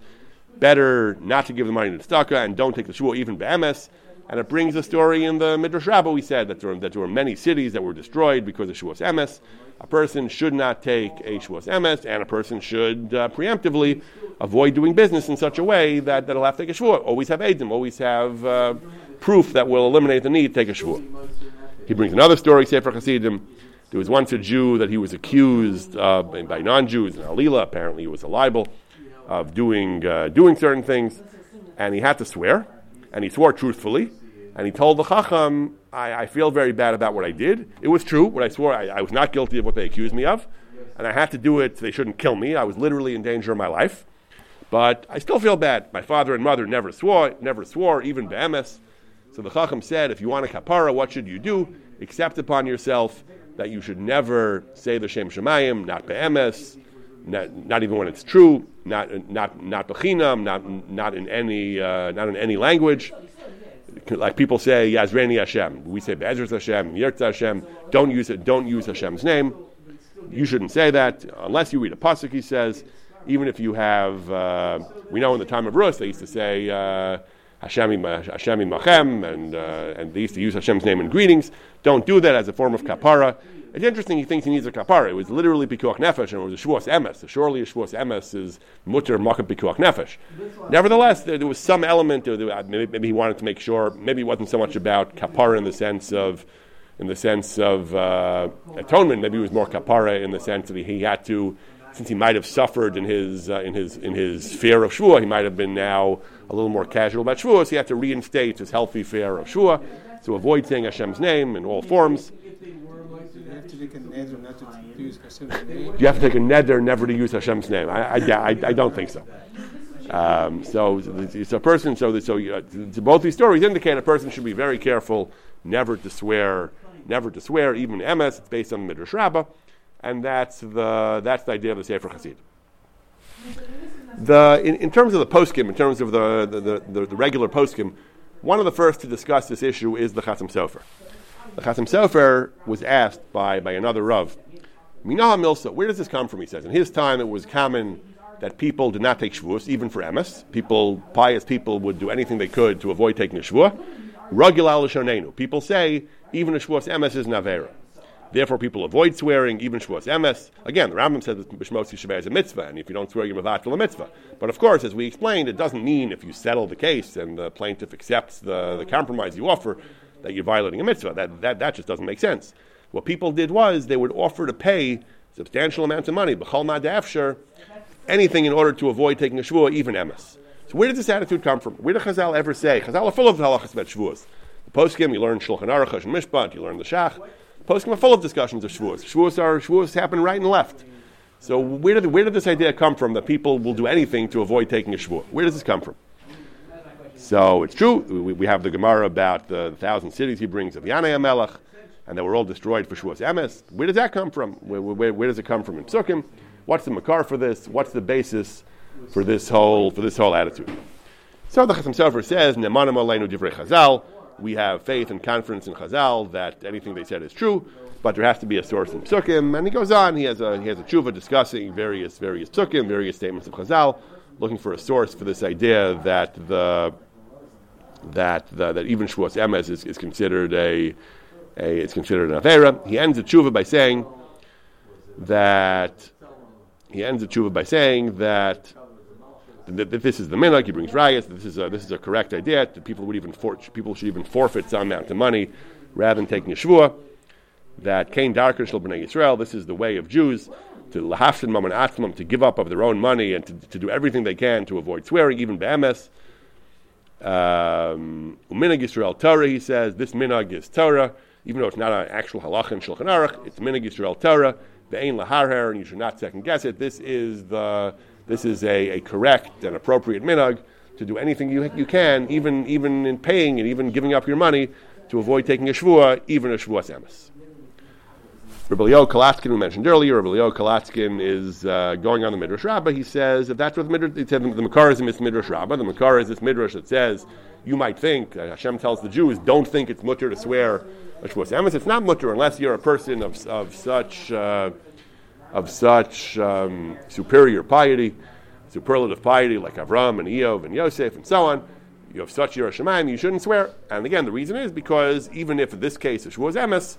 better not to give the money to tzedakah and don't take the shvuah even be'emes. And it brings a story in the Midrash Rabbah. We said that there, that there were many cities that were destroyed because of Shavuos Emes. A person should not take a Shavuos Emes, and a person should uh, preemptively avoid doing business in such a way that, that he'll have to take a Shavuot. Always have Eidim, always have uh, proof that will eliminate the need to take a Shavuot. He brings another story, Sefer Chassidim. There was once a Jew that he was accused uh, by non-Jews in Alila. Apparently, he was a libel of doing uh, doing certain things, and he had to swear, and he swore truthfully. And he told the Chacham, I, I, feel very bad about what I did. It was true. What I swore, I, I was not guilty of what they accused me of. And I had to do it. They shouldn't kill me. I was literally in danger of my life. But I still feel bad. My father and mother never swore, never swore, even be'emes. So the Chacham said, if you want a kapara, what should you do? Accept upon yourself that you should never say the Shem Shemayim, not be'emes, not, not even when it's true, not not not bechinam, not not in any uh, not in any language like people say Yazreni Hashem. We say Be'ezras Hashem, Yirtza Hashem. Don't use it. Don't use Hashem's name. You shouldn't say that unless you read a pasuk. He says, even if you have, uh, we know in the time of Rus they used to say uh, Hashem Machem, and uh, and they used to use Hashem's name in greetings. Don't do that as a form of kapara. It's interesting he thinks he needs a kapara. It was literally pikuach nefesh, and it was a shvuas emes. Surely a shvuas emes is mutter makkah pikuach nefesh. Nevertheless, there, there, was some element. There, maybe, maybe, he wanted to make sure. Maybe it wasn't so much about kapara in the sense of in the sense of uh, atonement. Maybe it was more kapara in the sense that he had to, since he might have suffered in his uh, in his in his fear of shua, he might have been now a little more casual about shua. So he had to reinstate his healthy fear of shua to avoid saying Hashem's name in all forms. You have to take a neder never to use Hashem's name. I, I, I, I don't think so. Um, so it's a person. So, so uh, both these stories indicate a person should be very careful never to swear, never to swear, even emes. It's based on the Midrash Rabbah, and that's the that's the idea of the Sefer Chasid. The in, in terms of the poskim, in terms of the the, the, the regular poskim, one of the first to discuss this issue is the Chatam Sofer. The Chatam Sofer was asked by, by another Rav, Minah Milsa, where does this come from? He says. In his time, it was common that people did not take Shavuos, even for Emes. People, pious people, would do anything they could to avoid taking a Shavuot. Ragil al Shonenu. People say even a Shavuos Emes is Navera. Therefore, people avoid swearing, even Shavuos Emes. Again, the Rambam says that Bishmos Yishaveh is a mitzvah, and if you don't swear, you're Mavat a mitzvah. But of course, as we explained, it doesn't mean if you settle the case and the plaintiff accepts the, the compromise you offer that you're violating a mitzvah. That, that, that just doesn't make sense. What people did was they would offer to pay substantial amounts of money, b'chol ma'dafshar, anything in order to avoid taking a shvuah, even emes. So where does this attitude come from? Where did Chazal ever say? Chazal are full of halachas about shvuahs. The poskim, you learn Shulchan Aruch and Mishpat, you learn the Shach. Poskim are full of discussions of shvuahs. Shvuahs are shvuahs happen right and left. So where did, where did this idea come from that people will do anything to avoid taking a shvuah? Where does this come from? So it's true. We, we have the Gemara about the, the thousand cities he brings of Yanei Melech, and they were all destroyed for Shavuos Emes. Where does that come from? Where, where, where does it come from in Psukim? What's the makar for this? What's the basis for this whole for this whole attitude? So the Chassam Sofer says, "Nemanim aleinu divrei Chazal." We have faith and confidence in Chazal that anything they said is true, but there has to be a source in Psukim. And he goes on. He has a he has a tshuva discussing various various Psukim, various statements of Chazal, looking for a source for this idea that the that the, that even Shavuos Emes is, is considered a, a it's considered an avera. He ends the tshuva by saying that he ends the tshuva by saying that, that, this is the minhag. He brings rayas. This is a, this is a correct idea. That people would even for, people should even forfeit some amount of money rather than taking a shvua. That Kain Darker Shal B'nai Yisrael. This is the way of Jews to lahafshin maman atmam to give up of their own money and to, to do everything they can to avoid swearing, even be'emes. Um, minhag Yisrael Torah. He says this minhag is Torah, even though it's not an actual halacha in Shulchan Aruch. It's minhag Yisrael Torah be'ein laharher, and you should not second guess it. This is the this is a, a correct and appropriate minhag to do anything you, you can, even even in paying and even giving up your money to avoid taking a shvua, even a shvua emes. Rabbi Leo Kalatskin, we mentioned earlier, Rabbi Leo Kalatskin is uh, going on the Midrash Rabbah. He says if that's what the Midrash, said the, Makar is Midrash Rabbah. The Makar is this Midrash that says you might think uh, Hashem tells the Jews don't think it's mutter to swear it's not mutter unless you're a person of, of such, uh, of such um, superior piety, superlative piety like Avram and Iyov and Yosef and so on. You have such Yiras Shamayim, you shouldn't swear. And again, the reason is because even if in this case it was emes,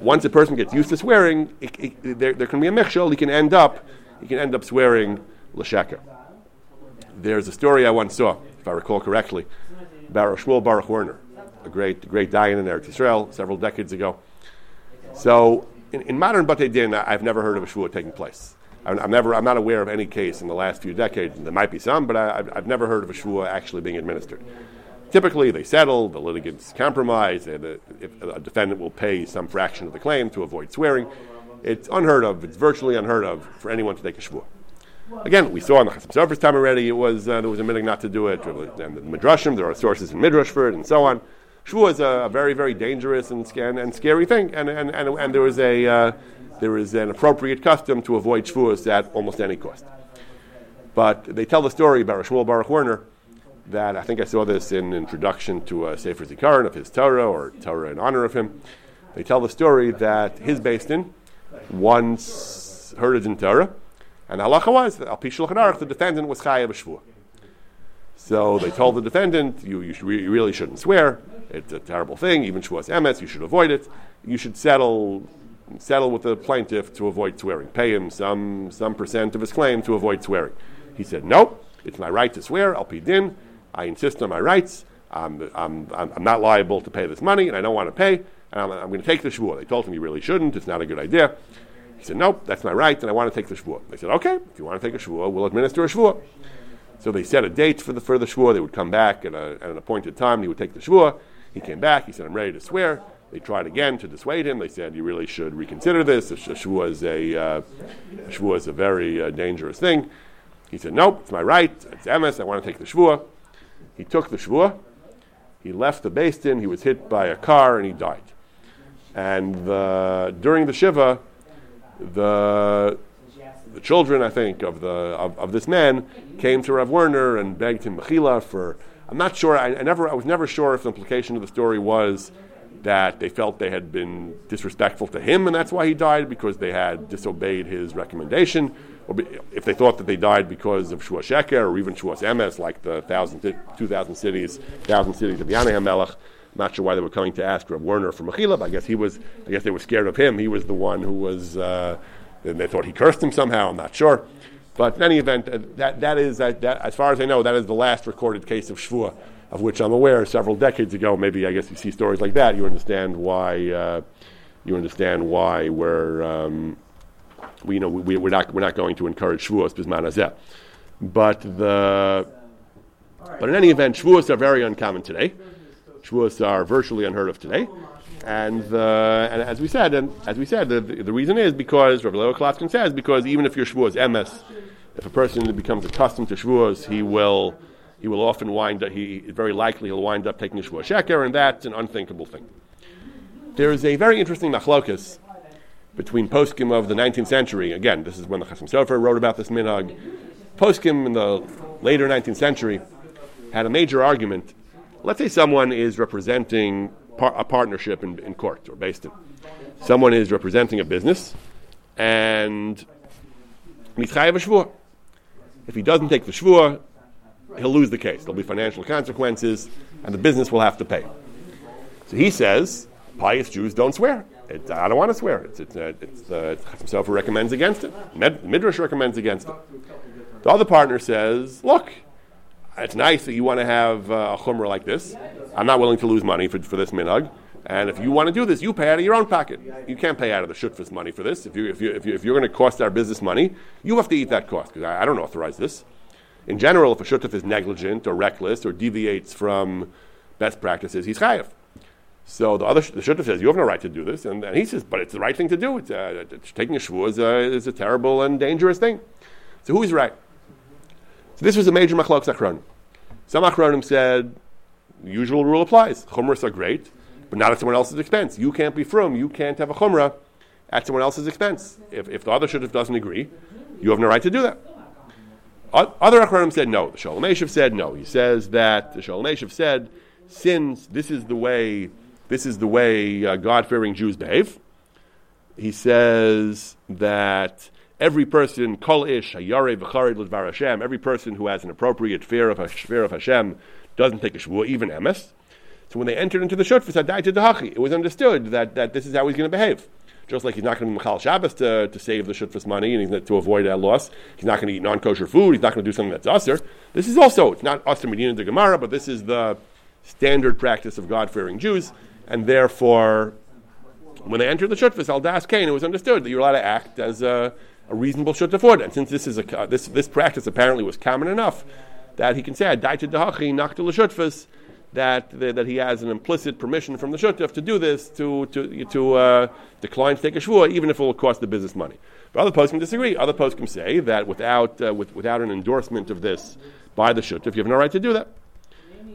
once a person gets used to swearing, it, it, there, there can be a mechshel. He can end up, he can end up swearing l'sheker. There's a story I once saw, if I recall correctly, about Shmuel Baruch Werner a great, great Dayan in Eretz Yisrael several decades ago. So, in, in modern Batei Din, I've never heard of a shvuah taking place. I'm, I'm, never, I'm not aware of any case in the last few decades. There might be some, but I, have never heard of a shvuah actually being administered. Typically, they settle, the litigants compromise, and if a defendant will pay some fraction of the claim to avoid swearing. It's unheard of, it's virtually unheard of for anyone to take a shvuah. Again, we saw in the Chassam Sofer's time already, it was, uh, there was a minute not to do it. And the Midrashim, there are sources in Midrash for it, and so on. Shvuah is a, very, very dangerous and, and, and scary thing, and, and, and, and there is a uh, there is an appropriate custom to avoid shvuahs at almost any cost. But they tell the story about Shmuel Baruch Werner that I think I saw this in introduction to a Sefer Zikaron of his Torah or Torah in honor of him. They tell the story that his Din once heard it in Torah, and halacha was Al the defendant was chayav shvuah. So they told the defendant, you, you, you, really shouldn't swear. It's a terrible thing. Even Shavuos Emes, you should avoid it. You should settle settle with the plaintiff to avoid swearing. Pay him some, some percent of his claim to avoid swearing. He said, nope, it's my right to swear. I'll pay I insist on my rights. I'm, I'm, I'm not liable to pay this money, and I don't want to pay. and I'm, I'm going to take the shvuah. They told him he really shouldn't. It's not a good idea. He said, nope, that's my right, and I want to take the shvuah. They said, okay, if you want to take a shvuah, we'll administer a shvuah. So they set a date for the further shvuah. They would come back at, a, at an appointed time. He would take the shvuah. He came back. He said, I'm ready to swear. They tried again to dissuade him. They said, you really should reconsider this. A shvuah is a, uh, a, is a very uh, dangerous thing. He said, nope, it's my right. It's emes. I want to take the shvuah. He took the shvuah. He left the Din. He was hit by a car and he died. And the, during the shiva, the the children, I think, of the of, of this man came to Rav Werner and begged him mechila for. I'm not sure. I, I, never. I was never sure if the implication of the story was that they felt they had been disrespectful to him, and that's why he died because they had disobeyed his recommendation, or if they thought that they died because of Shua Sheker or even Shuas Emes, like the thousand, two thousand cities, thousand cities of Yanei Melech. I'm not sure why they were coming to ask Rav Werner for mechila, but I guess he was. I guess they were scared of him. He was the one who was. Uh, they thought he cursed him somehow. I'm not sure. But in any event, uh, that, that is, uh, that, as far as I know, that is the last recorded case of Shvua, of which I'm aware several decades ago. Maybe I guess you see stories like that, you understand why, uh, you understand why we're, um, we, you know, we, are not, we're not going to encourage Shvuos bisman But the, but in any event, Shvuos are very uncommon today. Shvuos are virtually unheard of today. And, uh, and as we said, and as we said, the, the, the reason is because Rabbi Leo Klatskin says because even if your shvuah is emes, if a person becomes accustomed to shvuahs, he will he will often wind up, he very likely he'll wind up taking a shvuah sheker, and that's an unthinkable thing. There is a very interesting machlokus between poskim of the 19th century. Again, this is when the Chasam Sofer wrote about this minhag. Poskim in the later 19th century had a major argument. Let's say someone is representing par- a partnership in, in court or based in. Someone is representing a business and. If he doesn't take the shvur, he'll lose the case. There'll be financial consequences, and the business will have to pay. So he says, pious Jews don't swear. It, I don't want to swear. It's, it's, uh, it's uh, himself who recommends against it. Med, Midrash recommends against it. The other partner says, look, it's nice that you want to have uh, a chumrah like this. I'm not willing to lose money for, for this minhag. And if you want to do this, you pay out of your own pocket. You can't pay out of the shutfus money for this. If, you, if, you, if, you, if you're going to cost our business money, you have to eat that cost because I, I, don't authorize this. In general, if a shutuf is negligent or reckless or deviates from best practices, he's chayav. So the other the shutuf says you have no right to do this, and, and he says, but it's the right thing to do. It's, uh, it's taking a shvu is a, is a terrible and dangerous thing. So who's right? So this was a major machlok achronim. Some achronim said the usual rule applies. Chumras are great, but not at someone else's expense. You can't be from. You can't have a chumrah at someone else's expense. If, if the other shouldhave doesn't agree, you have no right to do that. Other achronim said no. The Shoel U'Meshiv said no. He says that the Shoel U'Meshiv said, since this is the way this is the way uh, God-fearing Jews behave, he says that every person, kol ish, hayare v'chared l'dvar Hashem, every person who has an appropriate fear of, fear of Hashem doesn't take a shvuah, even emes. So when they entered into the dahachi, it was understood that, that this is how he's going to behave. Just like he's not going to Machal Shabbos to, to save the shutfus money and he's to avoid that loss. He's not going to eat non kosher food. He's not going to do something that's usher. This is also, it's not usher Medina de Gemara, but this is the standard practice of God fearing Jews. And therefore, when they entered the shutfus, al das kain, it was understood that you're allowed to act as a a reasonable shutaford. And since this is a this this practice apparently was common enough that he can say I "Adaita dahachi nachtel shutfas," that that he has an implicit permission from the shutaf to do this to to to uh, decline to take a shvua, even if it will cost the business money. But other poskim disagree. Other poskim say that without uh, with, without an endorsement of this by the shutaf, you have no right to do that.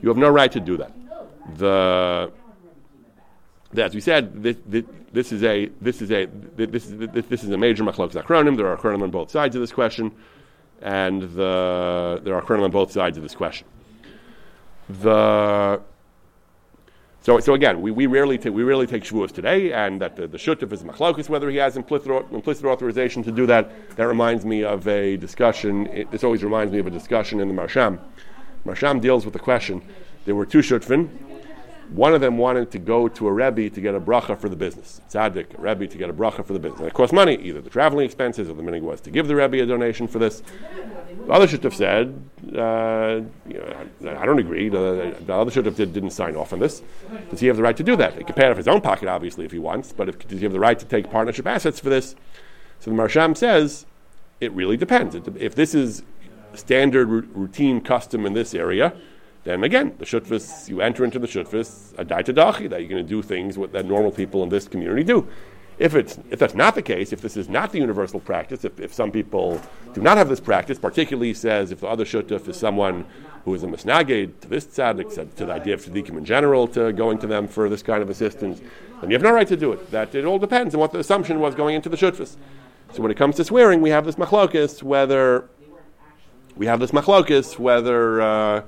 You have no right to do that. The as we said, this, this, this, is a this is a this is this, is a major machlokes achronim. There are achronim on both sides of this question, and the there are achronim on both sides of this question. The so, so again, we, we rarely take we rarely take shavuos today, and that the, the shutuf is machlokus whether he has implicit, implicit authorization to do that. That reminds me of a discussion. It, this always reminds me of a discussion in the Maharsham. Maharsham deals with the question. There were two shutfin one of them wanted to go to a Rebbe to get a bracha for the business. Tzaddik, a Rebbe to get a bracha for the business. And it cost money, either the traveling expenses or the minhag was to give the Rebbe a donation for this. The other Shutuf said, uh, you know, I don't agree. The, the other Shutuf did, not sign off on this. Does he have the right to do that? He can pay out of his own pocket, obviously, if he wants, but if, does he have the right to take partnership assets for this? So the Maharsham says, it really depends. If this is standard routine custom in this area, then again, the shutfis, you enter into the shutfis, a daitadachi, that you're going to do things that normal people in this community do. If, it's, if that's not the case, if this is not the universal practice, if, if some people do not have this practice, particularly says if the other shutuf is someone who is a misnaged to this tzaddik, to the idea of tzaddikim in general, to going to them for this kind of assistance, then you have no right to do it. That it all depends on what the assumption was going into the shutfis. So when it comes to swearing, we have this machlokis whether we have this machlokis whether. Uh,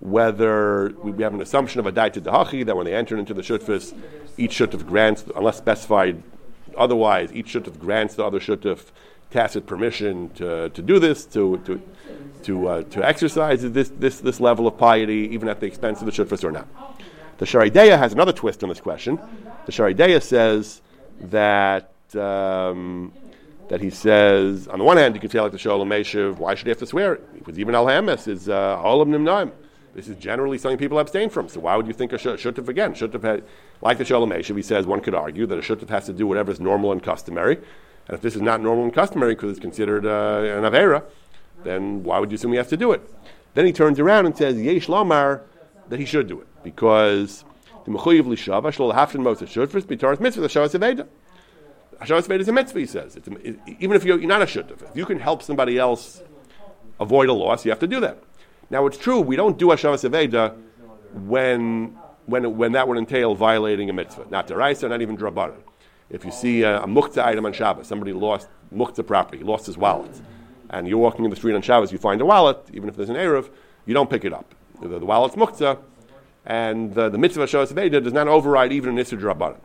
whether we have an assumption of a diet daita dahachi that when they enter into the shutfis, each shutuf grants, unless specified otherwise, each shutuf grants the other shutuf tacit permission to, to do this, to to to, uh, to exercise this, this this level of piety, even at the expense of the shutfis or not. The Sharideya has another twist on this question. The Sharideya says that. Um, that he says, on the one hand, you can say like the Shoel U'Meshiv, why should he have to swear? Because even Al Hamas is uh, Olam Nimnaim. This is generally something people abstain from. So why would you think a shutuf again? Shutuf like the shalom he says one could argue that a shutuf has to do whatever is normal and customary. And if this is not normal and customary because it's considered uh, an avera, then why would you assume he has to do it? Then he turns around and says yesh lamar that he should do it because the mechuyev lishava shlo hafshin moses shutfus b'taras mitzvah the shavas aveda. Shavas is a mitzvah. He says a, it, even if you're, you're not a shutuf, if you can help somebody else avoid a loss, you have to do that. Now it's true we don't do Hashavas Aveda when when when that would entail violating a mitzvah, not deraisa, not even drabanan. If you see a, a muktzah item on Shabbos, somebody lost muktzah property, lost his wallet, and you're walking in the street on Shabbos, you find a wallet, even if there's an eruv, you don't pick it up. The, the wallet's muktzah, and the, the mitzvah Hashavas Aveda does not override even an Isser drabanan.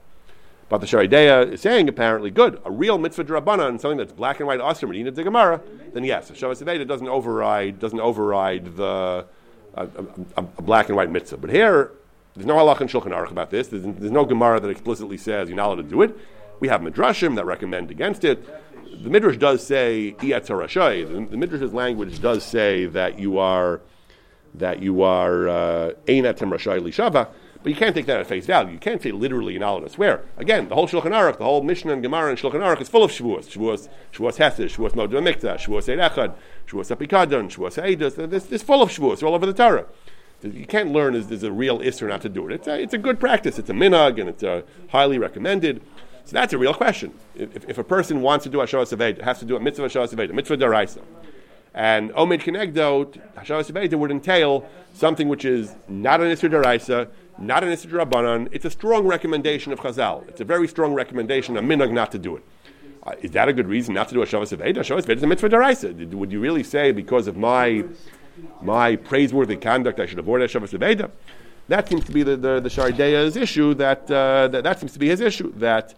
But the Sharideya is saying apparently, good, a real mitzvah drabanan, something that's black and white asr medina de Gemara, then yes, Shabbos Aveda doesn't override doesn't override the a, a, a, black and white mitzvah. But here, there's no halach and shulchan aruch about this. There's, there's, no Gemara that explicitly says you're not allowed to do it. We have midrashim that recommend against it. The midrash does say iyatz The, the midrash's language does say that you are that you are uh, einatem rashai lishava. But you can't take that at face value. You can't say literally not allowed to. Again, the whole Shulchan Aruch, the whole Mishnah and Gemara and Shulchan Aruch is full of Shavuos. Shavuos, Shavuos Hesed, Shavuos Moed Mikta, Shavuos Eid Echad, Shavuos Apikadon, Shavuos Eidos. There's, full of Shavuos all over the Torah. You can't learn is there's a real isser not to do it. It's a, it's a good practice. It's a minhag and it's a highly recommended. So that's a real question. If, if a person wants to do Hashavas Aved, has to do a mitzvah Hashavas Aved, a mitzvah deraisa. And Omid Kenegdo, Hashavas Aved would entail something which is not an Isser Deraisa, not an Isra Rabbanan. It's a strong recommendation of Chazal. It's a very strong recommendation, a minhag not to do it. Uh, is that a good reason not to do a Shavuos Aveda? Shavuos Aveda is a mitzvah deraisa. Would you really say because of my my praiseworthy conduct I should avoid a Shavuos Aveda? That seems to be the the, the Shardeya's issue. That, uh, that that seems to be his issue. That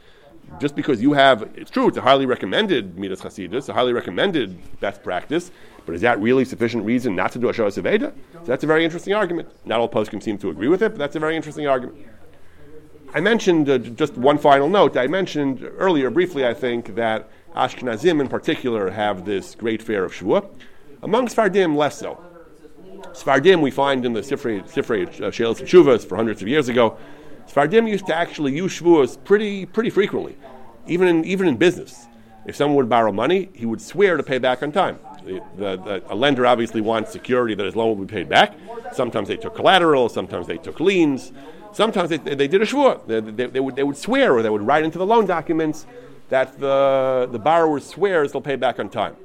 just because you have, it's true, it's a highly recommended midas chasidus, a highly recommended best practice. But is that really sufficient reason not to do a Shavuos Aveda? So that's a very interesting argument. Not all poskim seem to agree with it, but that's a very interesting argument. I mentioned uh, just one final note. I mentioned earlier, briefly, I think, that Ashkenazim in particular have this great fear of Shavuot. Among Sfardim, less so. Sfardim, we find in the Sifrei, Sifrei uh, Shelos and Shuvas for hundreds of years ago, Sfardim used to actually use Shavuos pretty, pretty frequently, even in, even in business. If someone would borrow money, he would swear to pay back on time. The, the, a lender obviously wants security that his loan will be paid back. Sometimes they took collateral, sometimes they took liens, sometimes they, they did a shvur. They, they, they, would, they would swear or they would write into the loan documents that the, the borrower swears they'll pay back on time.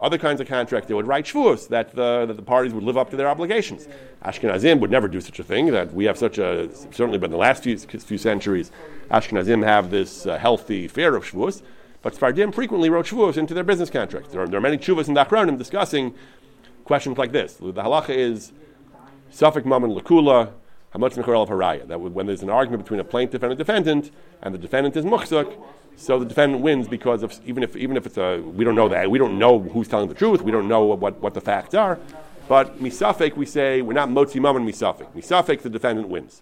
Other kinds of contracts, they would write shvuos that the, that the parties would live up to their obligations. Ashkenazim would never do such a thing. That we have such a certainly, but in the last few, few centuries, Ashkenazim have this uh, healthy fear of shvuos. But Sfardim frequently wrote shvuos into their business contracts. There are, there are many shuvas in the Achronim discussing questions like this. The halacha is Safek Mammon Lakula, Mechorel of Haraya. That when there's an argument between a plaintiff and a defendant, and the defendant is Muchzuk, so the defendant wins because of even if even if it's a we don't know that we don't know who's telling the truth, we don't know what, what the facts are. But misafek we say we're not motzi mammon misafek. Misafek the defendant wins.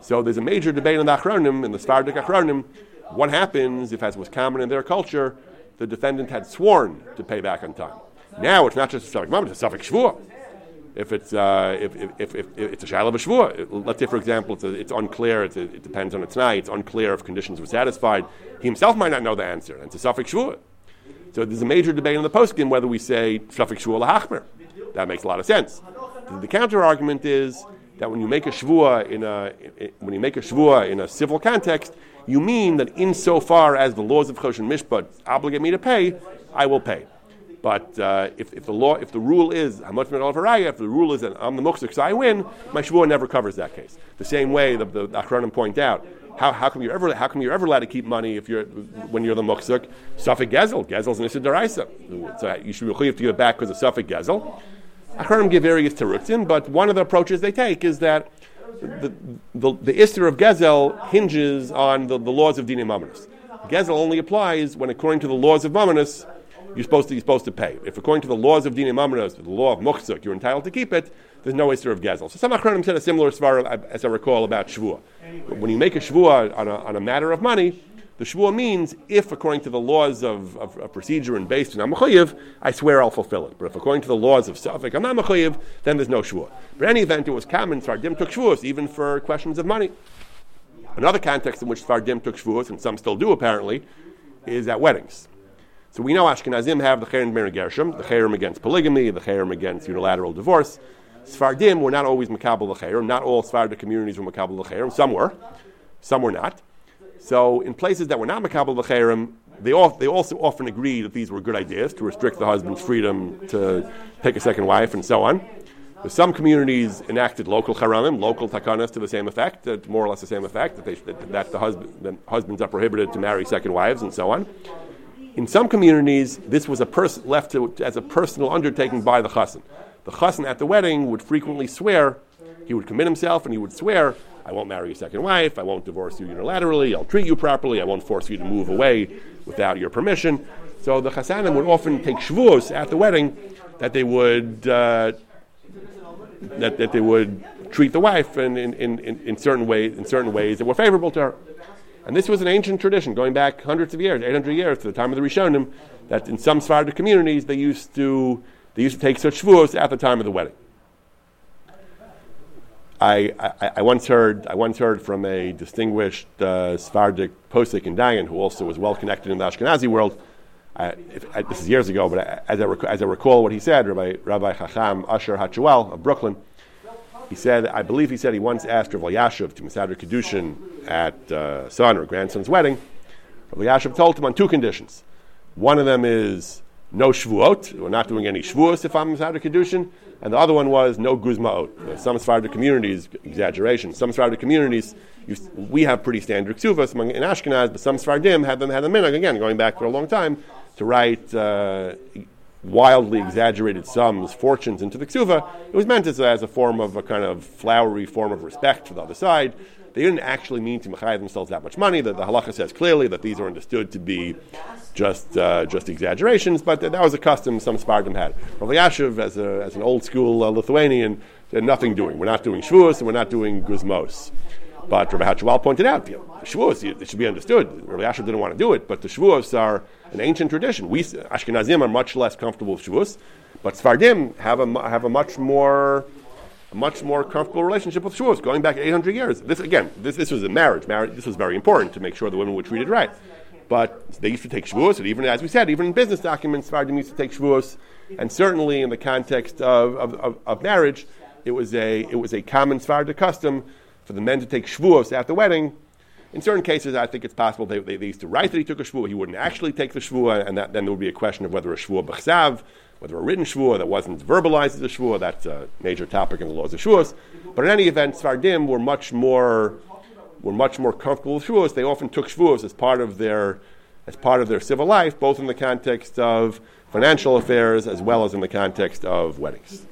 So there's a major debate in the Achronim, in the Sephardic Achronim, what happens if, as was common in their culture, the defendant had sworn to pay back on time. Now it's not just a suffix moment, it's a suffix shvur. If it's uh, if, if, if, if, it's a shiloh of let's say for example it's, a, it's unclear, it's a, it depends on its night, it's unclear if conditions were satisfied. He himself might not know the answer, and it's a suffix shvur. So there's a major debate in the poskim whether we say suffix shvur lahachmer. That makes a lot of sense. The counter argument is that when you make a shvua in a when you make a shvua in a civil context, you mean that insofar as the laws of Choshen Mishpat obligate me to pay, I will pay. But uh, if, if the law, if the rule is how much if the rule is that I'm the mukzik, so I win, my shvua never covers that case. The same way the, the Achronim point out, how, how come you're ever how come you're ever allowed to keep money if you're when you're the mukzik? Safek gezel, gezel's an issa deraisa. So you should be to give it back because of Safek gezel. Achronim give various terutzim, but one of the approaches they take is that the, the, the of Gezel hinges on the, the laws of Dinei Mamonis. Gezel only applies when, according to the laws of Mamonis, you're supposed to, you're supposed to pay. If according to the laws of Dinei Mamonis, the law of Muchzuk, you're entitled to keep it, there's no Isser of Gezel. So some Achronim said a similar svar, as I recall, about Shvuah. When you make a Shvuah on a, on a matter of money, the shvua means if, according to the laws of, of, of procedure and based on Amachayiv, I swear I'll fulfill it. But if, according to the laws of Safek, I'm not Machayiv, then there's no shvua. But in any event, it was common, Svardim took shvuas, even for questions of money. Another context in which Svardim took shvuas, and some still do apparently, is at weddings. So we know Ashkenazim have the Cherem Gershom, the Cherem against polygamy, the Cherem against unilateral divorce. Sfardim were not always Makabal Cherem. Not all Sephardic communities were Makabal Cherem. Some were, some were not. So in places that were not makabel v'cherim, they, they also often agreed that these were good ideas to restrict the husband's freedom to take a second wife and so on. Some communities enacted local charamim, local takanas to the same effect, uh, more or less the same effect, that, they, that, that the husband, husbands are prohibited to marry second wives and so on. In some communities, this was a pers- left to, as a personal undertaking by the chassan. The chassan at the wedding would frequently swear, he would commit himself and he would swear I won't marry a second wife. I won't divorce you unilaterally. I'll treat you properly. I won't force you to move away without your permission. So the chasanim would often take shvuos at the wedding that they would uh, that, that they would treat the wife in, in, in, in, certain ways in certain ways that were favorable to her. And this was an ancient tradition going back hundreds of years, 800 years to the time of the Rishonim, that in some Sephardic communities they used to they used to take such shvuos at the time of the wedding. I, I, I, once heard I once heard from a distinguished uh, Sephardic posik in Dayan, who also was well connected in the Ashkenazi world. if, I, this is years ago, but as I, rec- as I recall what he said, Rabbi, Rabbi Chacham Asher Hatchuel of Brooklyn, he said, I believe he said he once asked Rabbi Yashiv to Masader Kedushin at uh, son or grandson's wedding. Rabbi Yashiv told him on two conditions. One of them is no shvuot. We're not doing any shvuos if I'm Masader Kedushin. And the other one was no guzmaot. Some Sephardic communities, exaggeration, some Sephardic communities, we have pretty standard ksuvas among in Ashkenaz, but some Sephardim had them had them minhag again, going back for a long time, to write uh, wildly exaggerated sums, fortunes into the ksuva. It was meant as a, as a form of a kind of flowery form of respect for the other side. They didn't actually mean to mechay themselves that much money. The, the halacha says clearly that these are understood to be just uh, just exaggerations, but that was a custom some Sfardim had. Rav Yashiv, as, a, as an old school uh, Lithuanian, said nothing doing. We're not doing shvuos and we're not doing guzmos. But Rabbi Hatchuel pointed out, know, shvuos, it should be understood. Rabbi Yashiv didn't want to do it, but the shvuos are an ancient tradition. We Ashkenazim are much less comfortable with shvuos, but Sfardim have a, have a much more a much more comfortable relationship with Shavuos, going back 800 years. This again, this, this was a marriage. Marriage. This was very important to make sure the women were treated right. But they used to take Shavuos, and even as we said, even in business documents, Fardim used to take Shavuos, and certainly in the context of, of, of, of, marriage, it was a it was a common Sephardic custom for the men to take Shavuos at the wedding. In certain cases, I think it's possible they, they, they used to write that he took a shvuah. He wouldn't actually take the shvuah, and that, then there would be a question of whether a shvuah b'chsav whether a written shvuah that wasn't verbalized as a shvuah, that's a major topic in the laws of shvuahs. But in any event, Svardim were much more were much more comfortable with shvuahs. They often took shvuahs as part of their as part of their civil life, both in the context of financial affairs as well as in the context of weddings.